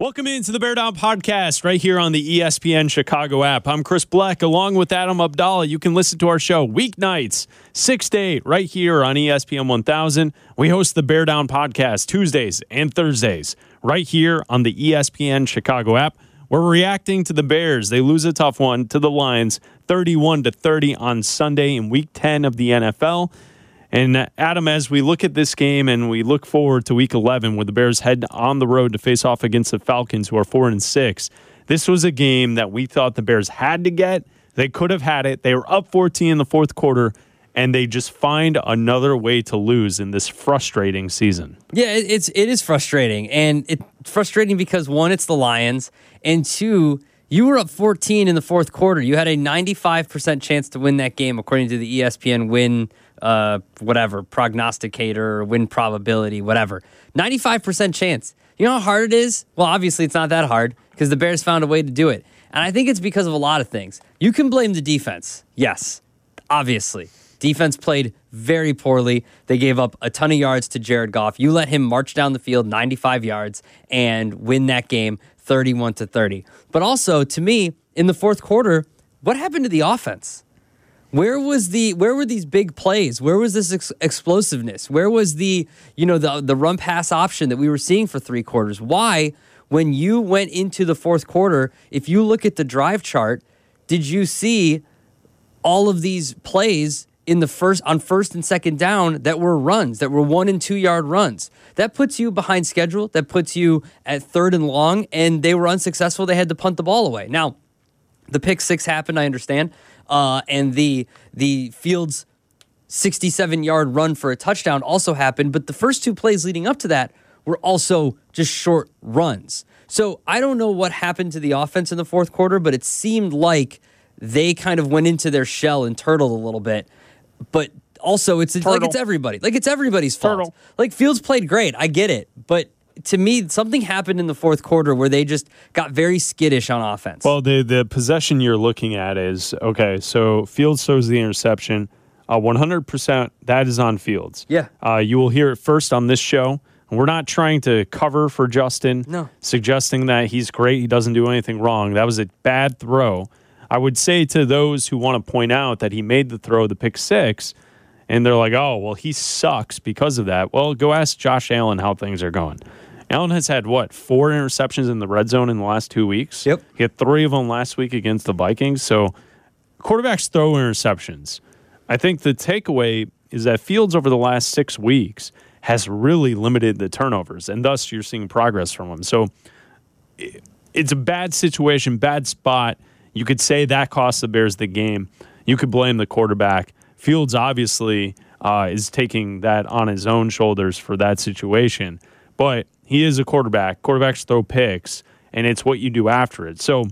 Welcome into the Bear Down Podcast right here on the ESPN Chicago app. I'm Chris Black along with Adam Abdallah. You can listen to our show weeknights, 6 to 8, right here on ESPN 1000. We host the Bear Down Podcast Tuesdays and Thursdays right here on the ESPN Chicago app. We're reacting to the Bears. They lose a tough one to the Lions, 31 to 30 on Sunday in week 10 of the NFL. And uh, Adam, as we look at this game and we look forward to Week 11, where the Bears head on the road to face off against the Falcons, who are four and six, this was a game that we thought the Bears had to get. They could have had it. They were up 14 in the fourth quarter, and they just find another way to lose in this frustrating season. Yeah, it's it is frustrating, and it's frustrating because one, it's the Lions, and two. You were up 14 in the fourth quarter. You had a 95% chance to win that game, according to the ESPN win uh, whatever prognosticator, win probability, whatever. 95% chance. You know how hard it is? Well, obviously it's not that hard because the Bears found a way to do it. And I think it's because of a lot of things. You can blame the defense. Yes, obviously. Defense played very poorly. They gave up a ton of yards to Jared Goff. You let him march down the field 95 yards and win that game 31 to 30. But also, to me, in the fourth quarter, what happened to the offense? Where was the where were these big plays? Where was this ex- explosiveness? Where was the you know the the run pass option that we were seeing for three quarters? Why when you went into the fourth quarter, if you look at the drive chart, did you see all of these plays in the first on first and second down that were runs that were one and two yard runs? That puts you behind schedule. That puts you at third and long, and they were unsuccessful. They had to punt the ball away. Now, the pick six happened. I understand uh, and the the Fields 67 yard run for a touchdown also happened. But the first two plays leading up to that were also just short runs. So I don't know what happened to the offense in the fourth quarter, but it seemed like they kind of went into their shell and turtled a little bit. But also, it's, it's like it's everybody. Like it's everybody's fault. Turtle. Like Fields played great. I get it, but to me, something happened in the fourth quarter where they just got very skittish on offense. Well, the the possession you're looking at is okay. So Fields throws the interception. Uh, 100% that is on Fields. Yeah. Uh, you will hear it first on this show. We're not trying to cover for Justin, no. suggesting that he's great, he doesn't do anything wrong. That was a bad throw. I would say to those who want to point out that he made the throw, the pick six, and they're like, oh, well, he sucks because of that. Well, go ask Josh Allen how things are going. Allen has had what four interceptions in the red zone in the last two weeks. Yep, he had three of them last week against the Vikings. So quarterbacks throw interceptions. I think the takeaway is that Fields over the last six weeks has really limited the turnovers, and thus you're seeing progress from him. So it's a bad situation, bad spot. You could say that cost the Bears the game. You could blame the quarterback. Fields obviously uh, is taking that on his own shoulders for that situation. But he is a quarterback. Quarterbacks throw picks, and it's what you do after it. So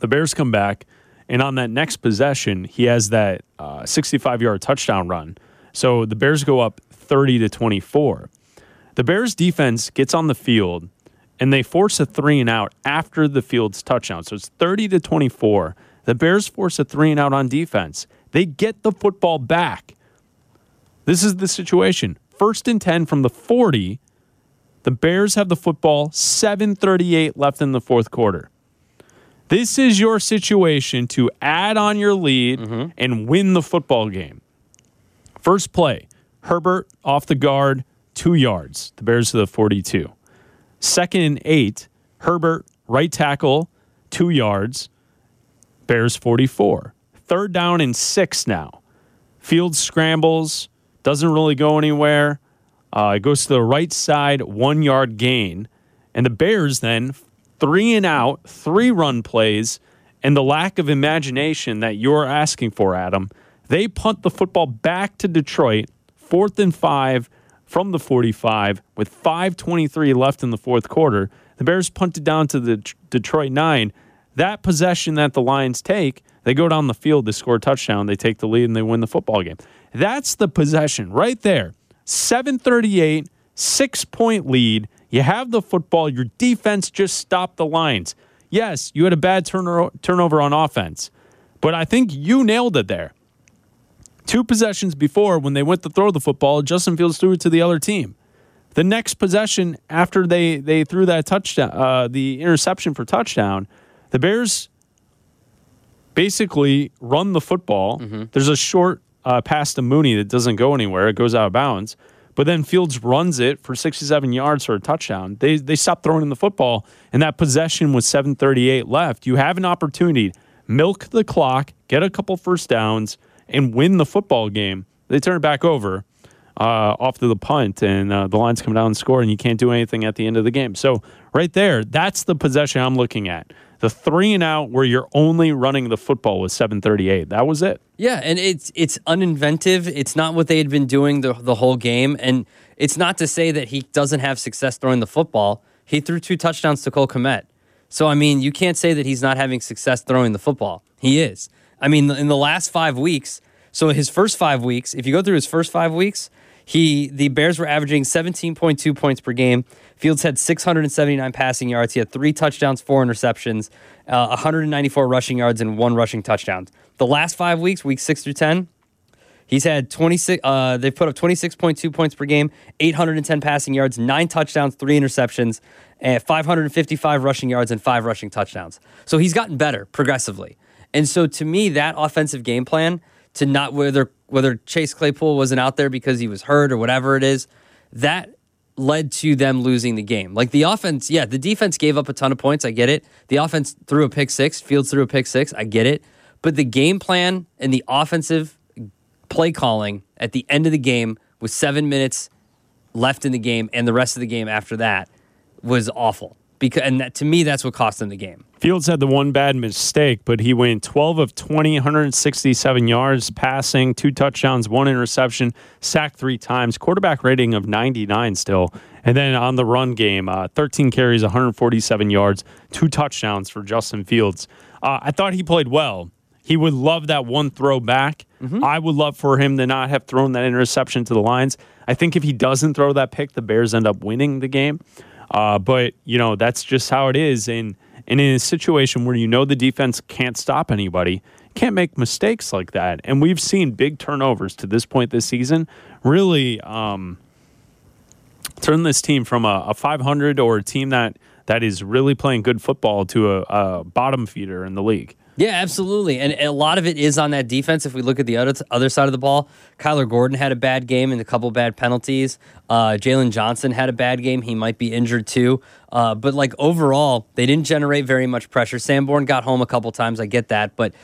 the Bears come back, and on that next possession, he has that 65 uh, yard touchdown run. So the Bears go up 30 to 24. The Bears defense gets on the field and they force a three and out after the field's touchdown. So it's 30 to 24. The Bears force a three and out on defense. They get the football back. This is the situation. First and 10 from the 40 the Bears have the football, 738 left in the fourth quarter. This is your situation to add on your lead mm-hmm. and win the football game. First play, Herbert off the guard, two yards. The Bears to the 42. Second and eight, Herbert right tackle, two yards. Bears 44. Third down and six now. Field scrambles, doesn't really go anywhere. Uh, it goes to the right side, one yard gain. And the Bears then, three and out, three run plays, and the lack of imagination that you're asking for, Adam, they punt the football back to Detroit, fourth and five from the 45, with 5.23 left in the fourth quarter. The Bears punted down to the Detroit nine. That possession that the Lions take, they go down the field, they score a touchdown, they take the lead, and they win the football game. That's the possession right there 738, six point lead. You have the football. Your defense just stopped the Lions. Yes, you had a bad turnover turnover on offense, but I think you nailed it there. Two possessions before, when they went to throw the football, Justin Fields threw it to the other team. The next possession after they they threw that touchdown, uh, the interception for touchdown, the Bears basically run the football. Mm-hmm. There's a short uh, pass to Mooney that doesn't go anywhere; it goes out of bounds. But then Fields runs it for 67 yards for a touchdown. They they stopped throwing in the football, and that possession was 7:38 left. You have an opportunity, milk the clock, get a couple first downs, and win the football game. They turn it back over uh, off to the punt, and uh, the Lions come down and score, and you can't do anything at the end of the game. So right there, that's the possession I'm looking at. The three and out where you're only running the football was 738. That was it. Yeah, and it's it's uninventive. It's not what they had been doing the the whole game, and it's not to say that he doesn't have success throwing the football. He threw two touchdowns to Cole Kmet. So I mean, you can't say that he's not having success throwing the football. He is. I mean, in the last 5 weeks, so his first 5 weeks, if you go through his first 5 weeks, he the Bears were averaging 17.2 points per game. Fields had 679 passing yards. He had three touchdowns, four interceptions, uh, 194 rushing yards, and one rushing touchdown. The last five weeks, week six through 10, he's had 26. Uh, they've put up 26.2 points per game, 810 passing yards, nine touchdowns, three interceptions, and 555 rushing yards and five rushing touchdowns. So he's gotten better progressively. And so to me, that offensive game plan to not whether whether Chase Claypool wasn't out there because he was hurt or whatever it is, that led to them losing the game. Like the offense, yeah, the defense gave up a ton of points. I get it. The offense threw a pick six, Fields threw a pick six. I get it. But the game plan and the offensive play calling at the end of the game with seven minutes left in the game and the rest of the game after that was awful. Because and that, to me, that's what cost them the game. Fields had the one bad mistake, but he went 12 of 20, 167 yards passing, two touchdowns, one interception, sacked three times, quarterback rating of 99 still. And then on the run game, uh, 13 carries, 147 yards, two touchdowns for Justin Fields. Uh, I thought he played well. He would love that one throw back. I would love for him to not have thrown that interception to the Lions. I think if he doesn't throw that pick, the Bears end up winning the game. Uh, but you know that's just how it is, and and in a situation where you know the defense can't stop anybody, can't make mistakes like that. And we've seen big turnovers to this point this season. Really, um, turn this team from a, a 500 or a team that that is really playing good football to a, a bottom feeder in the league. Yeah, absolutely. And a lot of it is on that defense. If we look at the other, other side of the ball, Kyler Gordon had a bad game and a couple bad penalties. Uh, Jaylon Johnson had a bad game. He might be injured too. Uh, but like overall, they didn't generate very much pressure. Sanborn got home a couple times. I get that. But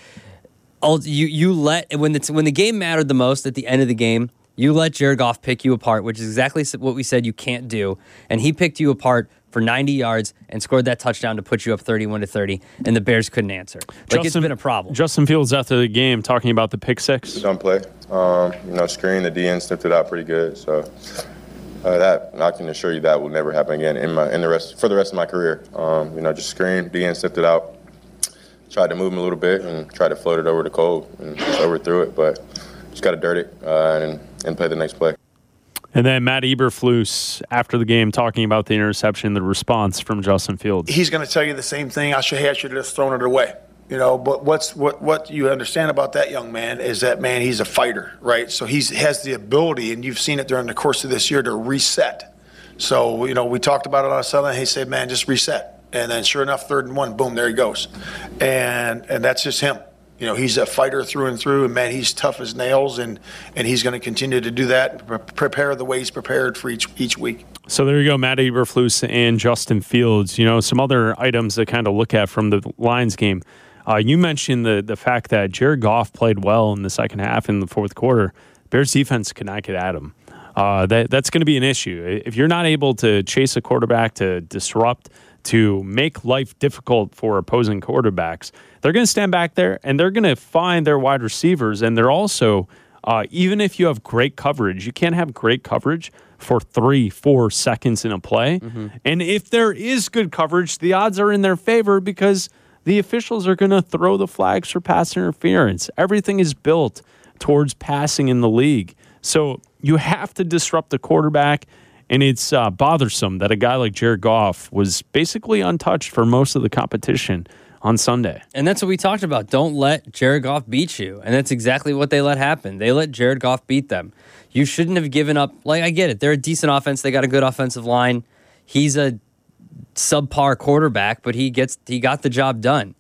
you, you let, when, it's, when the game mattered the most at the end of the game, you let Jared Goff pick you apart, which is exactly what we said you can't do. And he picked you apart for 90 yards and scored that touchdown to put you up 31 to 30, and the Bears couldn't answer. Like it's been a problem. Justin Fields after the game talking about the pick six. Don't play. Um, you know, screen the DN sniffed it out pretty good. So uh, that I can assure you that will never happen again in my in the rest for the rest of my career. Um, you know, just screen DN sniffed it out. Tried to move him a little bit and tried to float it over to Cole and just overthrew it, but just got to dirt it uh, and and play the next play. And then Matt Eberflus after the game talking about the interception, the response from Justin Fields. He's going to tell you the same thing. I should, I should have just thrown it away. You know, but what's what what you understand about that young man is that man he's a fighter, right? So he's has the ability, and you've seen it during the course of this year to reset. So you know, we talked about it on Southern. He said, "Man, just reset," and then sure enough, third and one, boom, there he goes, and and that's just him. You know, he's a fighter through and through, and man, he's tough as nails, and and he's going to continue to do that, pre- prepare the way he's prepared for each each week. So there you go, Matt Eberflus and Justin Fields. You know, some other items to kind of look at from the Lions game. Uh, you mentioned the the fact that Jared Goff played well in the second half in the fourth quarter. Bears defense could not get at him. Uh, that that's going to be an issue if you're not able to chase a quarterback to disrupt to make life difficult for opposing quarterbacks. They're going to stand back there and they're going to find their wide receivers, and they're also uh, even if you have great coverage, you can't have great coverage for three, four seconds in a play. And if there is good coverage, the odds are in their favor because the officials are going to throw the flags for pass interference. Everything is built towards passing in the league. So you have to disrupt the quarterback. And it's uh, bothersome that a guy like Jared Goff was basically untouched for most of the competition on Sunday. And that's what we talked about. Don't let Jared Goff beat you. And that's exactly what they let happen. They let Jared Goff beat them. You shouldn't have given up. Like, I get it. They're a decent offense. They got a good offensive line. He's a subpar quarterback, but he gets he got the job done.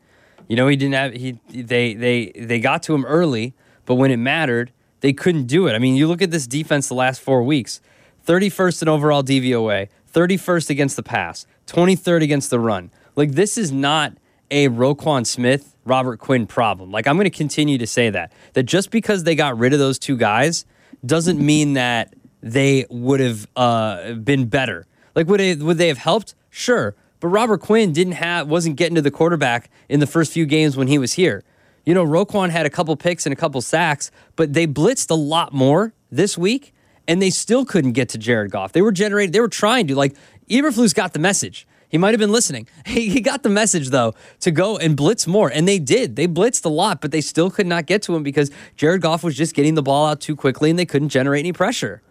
You know, he didn't have he they they they got to him early, but when it mattered, they couldn't do it. I mean, you look at this defense the last 4 weeks. 31st in overall DVOA, 31st against the pass, 23rd against the run. Like this is not a Roquan Smith, Robert Quinn problem. Like I'm going to continue to say that. That just because they got rid of those two guys doesn't mean that they would have uh, been better. Like would they would they have helped? Sure. But Robert Quinn didn't have wasn't getting to the quarterback in the first few games when he was here. You know, Roquan had a couple picks and a couple sacks, but they blitzed a lot more this week, and they still couldn't get to Jared Goff. They were generating, they were trying to. Like Eberflus got the message. He might have been listening. He, he got the message though to go and blitz more, and they did. They blitzed a lot, but they still could not get to him because Jared Goff was just getting the ball out too quickly, and they couldn't generate any pressure.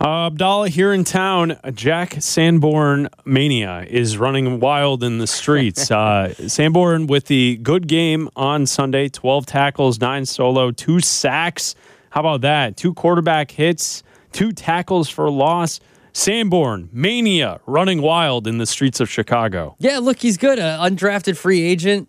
Uh, Abdallah here in town, Jack Sanborn mania is running wild in the streets. uh, Sanborn with the good game on Sunday 12 tackles, nine solo, two sacks. How about that? Two quarterback hits, two tackles for loss. Sanborn mania running wild in the streets of Chicago. Yeah, look, he's good. An undrafted free agent,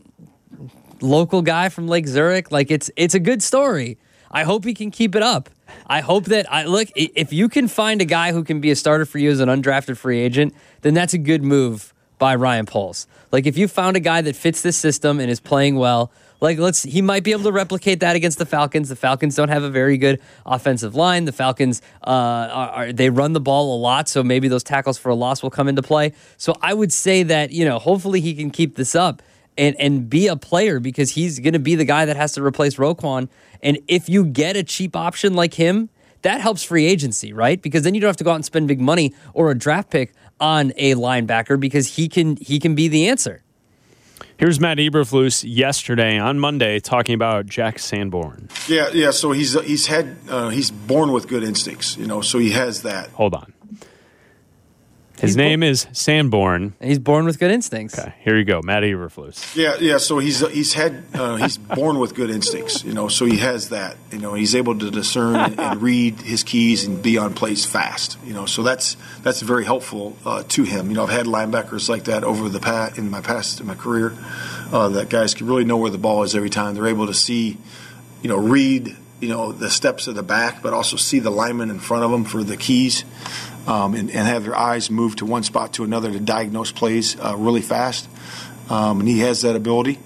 local guy from Lake Zurich. Like it's it's a good story. I hope he can keep it up. I hope that I look if you can find a guy who can be a starter for you as an undrafted free agent, then that's a good move by Ryan Poles. Like if you found a guy that fits this system and is playing well, like let's he might be able to replicate that against the Falcons. The Falcons don't have a very good offensive line. The Falcons uh, are, are, they run the ball a lot, so maybe those tackles for a loss will come into play. So I would say that you know hopefully he can keep this up and and be a player because he's going to be the guy that has to replace Roquan. And if you get a cheap option like him, that helps free agency, right? Because then you don't have to go out and spend big money or a draft pick on a linebacker because he can he can be the answer. Here's Matt Eberflus yesterday on Monday talking about Jack Sanborn. Yeah, yeah. So he's he's had uh, he's born with good instincts, you know. So he has that. Hold on. His He's name is Sanborn. He's born with good instincts. Okay, here you go, Matt Eberflus. Yeah, yeah. So he's he's had uh, he's born with good instincts, you know. So he has that, you know. He's able to discern and, and read his keys and be on plays fast, you know. So that's that's very helpful uh, to him. You know, I've had linebackers like that over the past in my past in my career. Uh, that guys can really know where the ball is every time. They're able to see, you know, read, you know, the steps of the back, but also see the lineman in front of them for the keys um, and, and, have their eyes move to one spot to another to diagnose plays uh, really fast. Um, and he has that ability.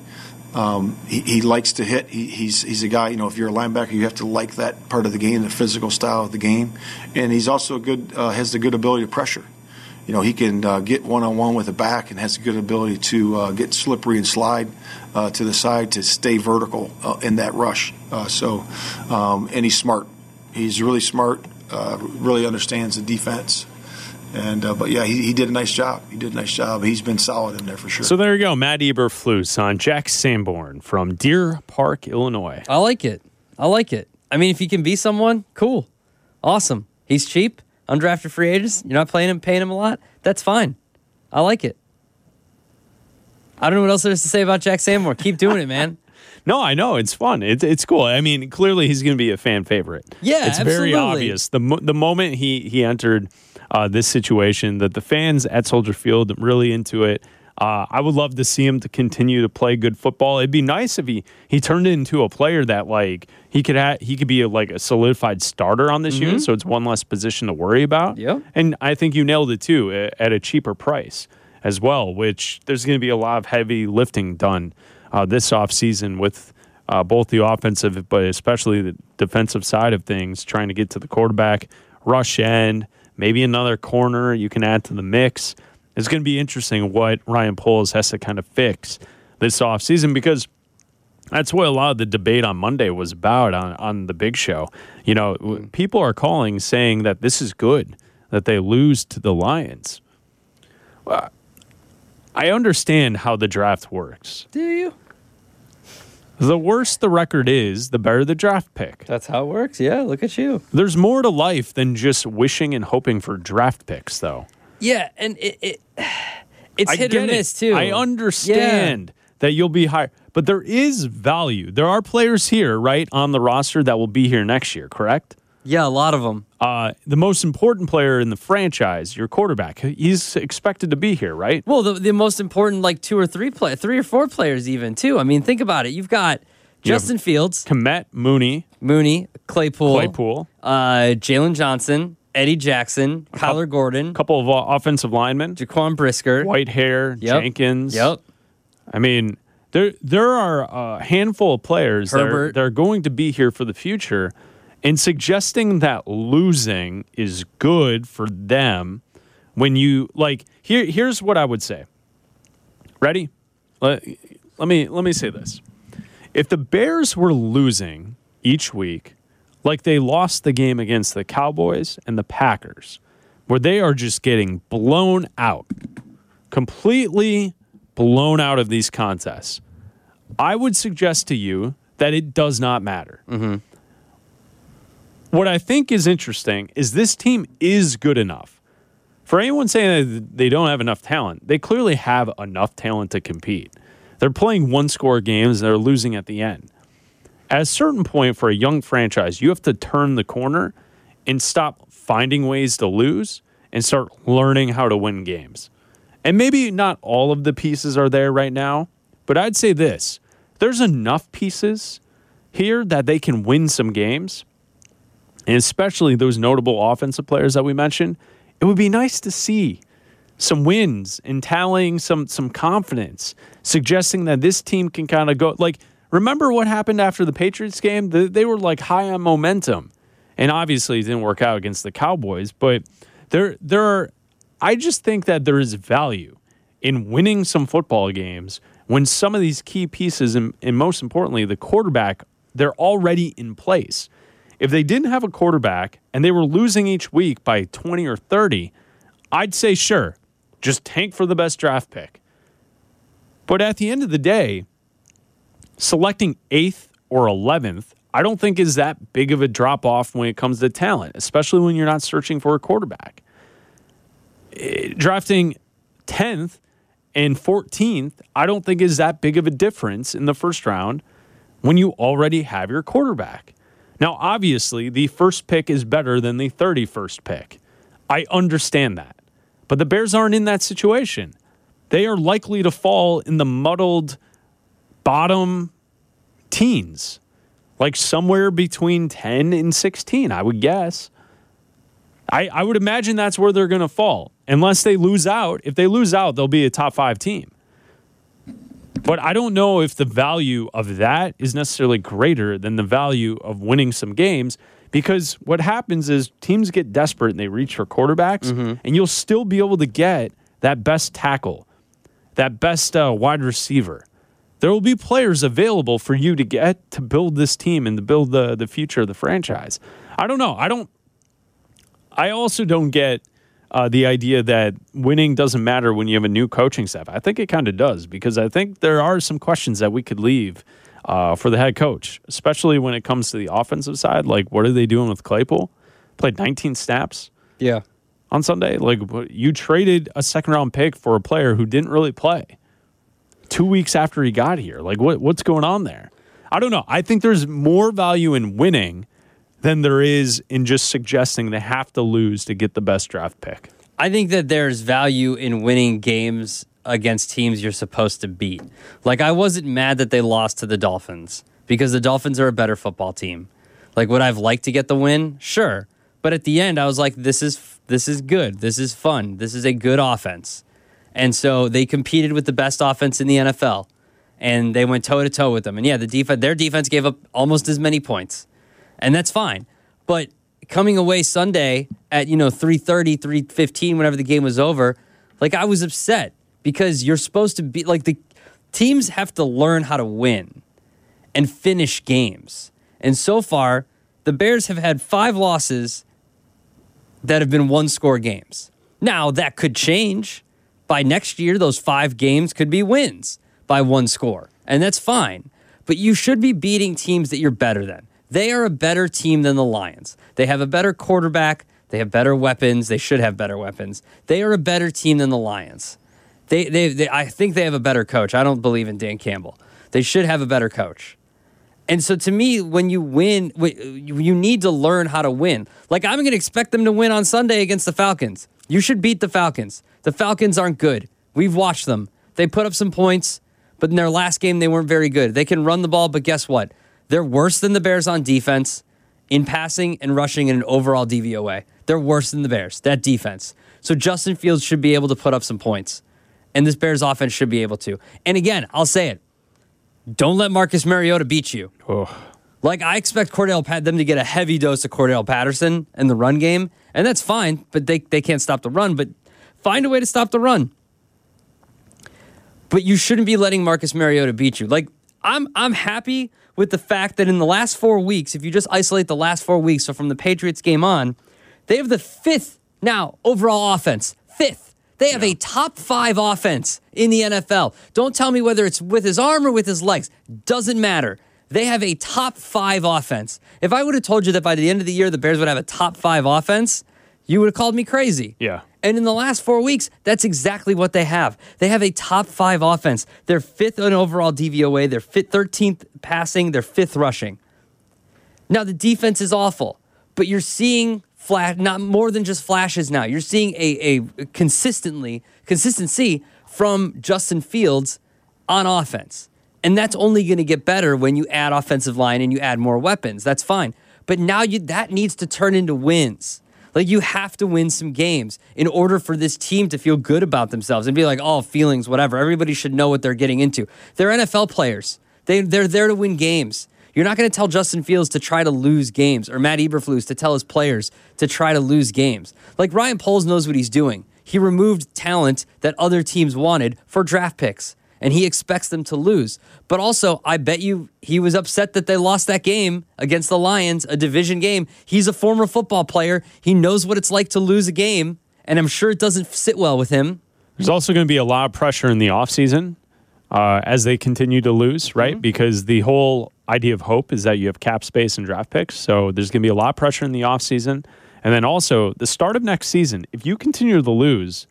Um, he, he, likes to hit. He, he's he's a guy. You know, if you're a linebacker, you have to like that part of the game, the physical style of the game. And he's also good. Uh, has the good ability to pressure. You know, he can uh, get one on one with a back and has a good ability to uh, get slippery and slide uh, to the side to stay vertical uh, in that rush. so, um, and he's smart. He's really smart uh, really understands the defense. And uh, but yeah, he, he did a nice job. He did a nice job. He's been solid in there for sure. So there you go, Matt Eberflus on Jack Sanborn from Deer Park, Illinois. I like it. I like it. I mean, if he can be someone, cool, awesome. He's cheap, undrafted free agents. You're not playing him, paying him a lot. That's fine. I like it. I don't know what else there is to say about Jack Sanborn. Keep doing it, man. No, I know it's fun. It's it's cool. I mean, clearly he's going to be a fan favorite. Yeah, it's absolutely. very obvious. the mo- The moment he he entered uh, this situation, that the fans at Soldier Field really into it. Uh, I would love to see him to continue to play good football. It'd be nice if he he turned into a player that like he could ha- he could be a, like a solidified starter on this mm-hmm. unit, so it's one less position to worry about. Yeah, and I think you nailed it too at a cheaper price as well. Which there's going to be a lot of heavy lifting done uh, this offseason with uh, both the offensive, but especially the defensive side of things, trying to get to the quarterback, rush end, maybe another corner you can add to the mix. It's going to be interesting what Ryan Poles has to kind of fix this offseason because that's what a lot of the debate on Monday was about on, on the big show. You know, people are calling saying that this is good that they lose to the Lions. Well, I understand how the draft works. Do you? The worse the record is, the better the draft pick. That's how it works. Yeah, look at you. There's more to life than just wishing and hoping for draft picks, though. Yeah, and it, it it's I hit or miss it. too. I understand. that you'll be higher. But there is value. There are players here, right, on the roster that will be here next year, correct? Yeah, a lot of them. Uh, the most important player in the franchise, your quarterback, he's expected to be here, right? Well, the, the most important, like two or three play, three or four players, even too. I mean, think about it. You've got You Justin Fields, Kmet, Mooney, Mooney, Claypool, Claypool, uh, Jaylon Johnson, Eddie Jackson, Kyler Gordon, a couple of uh, offensive linemen, Jaquan Brisker. Whitehair, Yep. Jenkins. Yep. I mean, there there are a handful of players that are, Herbert. that are going to be here for the future, and suggesting that losing is good for them when you like here here's what I would say. Ready? Let, let me let me say this. If the Bears were losing each week, like they lost the game against the Cowboys and the Packers, where they are just getting blown out, completely blown out of these contests, I would suggest to you that it does not matter. Mm-hmm. What I think is interesting is this team is good enough. For anyone saying that they don't have enough talent, they clearly have enough talent to compete. They're playing one score games and they're losing at the end. At a certain point for a young franchise, you have to turn the corner and stop finding ways to lose and start learning how to win games. And maybe not all of the pieces are there right now, but I'd say this there's enough pieces here that they can win some games, and especially those notable offensive players that we mentioned. It would be nice to see some wins and tallying some some confidence, suggesting that this team can kind of go like. Remember what happened after the Patriots game? They, they were like high on momentum, and obviously it didn't work out against the Cowboys. But there there are, I just think that there is value in winning some football games when some of these key pieces, and, and most importantly, the quarterback, they're already in place. If they didn't have a quarterback and they were losing each week by 20 or 30, I'd say sure, just tank for the best draft pick. But at the end of the day, selecting eighth or 11th, I don't think is that big of a drop off when it comes to talent, especially when you're not searching for a quarterback. Eh, Drafting 10th and 14th, I don't think is that big of a difference in the first round when you already have your quarterback. Now, obviously, the first pick is better than the 31st pick. I understand that. But the Bears aren't in that situation. They are likely to fall in the muddled bottom teens, like somewhere between 10 and 16, I would guess. I, I would imagine that's where they're going to fall, unless they lose out. If they lose out, they'll be a top five team. But I don't know if the value of that is necessarily greater than the value of winning some games because what happens is teams get desperate and they reach for quarterbacks, and you'll still be able to get that best tackle, that best uh, wide receiver. There will be players available for you to get to build this team and to build the, the future of the franchise. I don't know. I don't. I also don't get uh, the idea that winning doesn't matter when you have a new coaching staff. I think it kind of does because I think there are some questions that we could leave uh, for the head coach, especially when it comes to the offensive side. Like, what are they doing with Claypool? Played 19 snaps Yeah. on Sunday. Like, you traded a second round pick for a player who didn't really play two weeks after he got here. Like, what what's going on there? I don't know. I think there's more value in winning than there is in just suggesting they have to lose to get the best draft pick. I think that there's value in winning games against teams you're supposed to beat. Like I wasn't mad that they lost to the Dolphins because the Dolphins are a better football team. Like would I've liked to get the win? Sure. But at the end I was like this is this is good. This is fun. This is a good offense. And so they competed with the best offense in the NFL and they went toe to toe with them. And yeah, the defense their defense gave up almost as many points. And that's fine. But coming away Sunday at, you know, 3:30, 3:15 whenever the game was over, like I was upset because you're supposed to be like the teams have to learn how to win and finish games. And so far, the Bears have had 5 losses that have been one score games. Now, that could change. By next year, those five games could be wins by one score, and that's fine. But you should be beating teams that you're better than. They are a better team than the Lions. They have a better quarterback. They have better weapons. They should have better weapons. They are a better team than the Lions. They, they, they, I think they have a better coach. I don't believe in Dan Campbell. They should have a better coach. And so to me, when you win, you need to learn how to win. Like I'm going to expect them to win on Sunday against the Falcons. You should beat the Falcons. The Falcons aren't good. We've watched them. They put up some points, but in their last game, they weren't very good. They can run the ball, but guess what? They're worse than the Bears on defense in passing and rushing in an overall DVOA. They're worse than the Bears, that defense. So Justin Fields should be able to put up some points. And this Bears offense should be able to. And again, I'll say it. Don't let Marcus Mariota beat you. Oh. Like I expect Cordell Pat them to get a heavy dose of Cordarrelle Patterson in the run game, and that's fine, but they, they can't stop the run, but find a way to stop the run. But you shouldn't be letting Marcus Mariota beat you. Like I'm I'm happy with the fact that in the last four weeks, if you just isolate the last four weeks, so from the Patriots game on, they have the fifth now overall offense. Fifth. They have yeah. a top five offense in the NFL. Don't tell me whether it's with his arm or with his legs. Doesn't matter. They have a top five offense. If I would have told you that by the end of the year the Bears would have a top five offense, you would have called me crazy. Yeah. And in the last four weeks, that's exactly what they have. They have a top five offense. They're fifth in overall DVOA. They're fifth, 13th passing. They're fifth rushing. Now, the defense is awful, but you're seeing flash, not more than just flashes now. You're seeing a, a consistently, consistency from Justin Fields on offense. And that's only going to get better when you add offensive line and you add more weapons. That's fine. But now you, that needs to turn into wins. Like you have to win some games in order for this team to feel good about themselves and be like, oh, feelings, whatever. Everybody should know what they're getting into. They're NFL players. They, they're there to win games. You're not going to tell Justin Fields to try to lose games or Matt Eberflus to tell his players to try to lose games. Like Ryan Poles knows what he's doing. He removed talent that other teams wanted for draft picks and he expects them to lose. But also, I bet you he was upset that they lost that game against the Lions, a division game. He's a former football player. He knows what it's like to lose a game, and I'm sure it doesn't sit well with him. There's also going to be a lot of pressure in the offseason uh, as they continue to lose, right? Mm-hmm. Because the whole idea of hope is that you have cap space and draft picks. So there's going to be a lot of pressure in the offseason. And then also, the start of next season, if you continue to lose,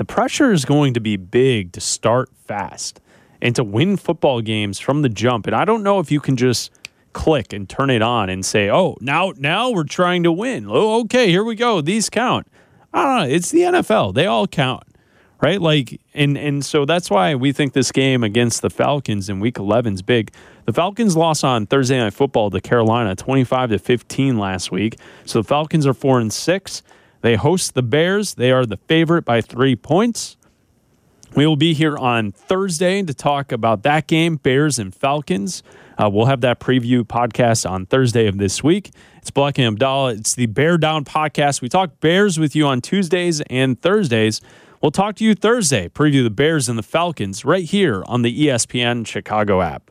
the pressure is going to be big to start fast and to win football games from the jump. And I don't know if you can just click and turn it on and say, "Oh, now now we're trying to win." Oh, okay, here we go. These count. I don't know. It's the NFL. They all count. Right? Like and and so that's why we think this game against the Falcons in week 11 is big. The Falcons lost on Thursday night football to Carolina 25 to 15 last week. So the Falcons are 4 and 6. They host the Bears. They are the favorite by three points. We will be here on Thursday to talk about that game, Bears and Falcons. Uh, we'll have that preview podcast on Thursday of this week. It's Black and Abdallah. It's the Bear Down podcast. We talk Bears with you on Tuesdays and Thursdays. We'll talk to you Thursday, preview the Bears and the Falcons right here on the ESPN Chicago app.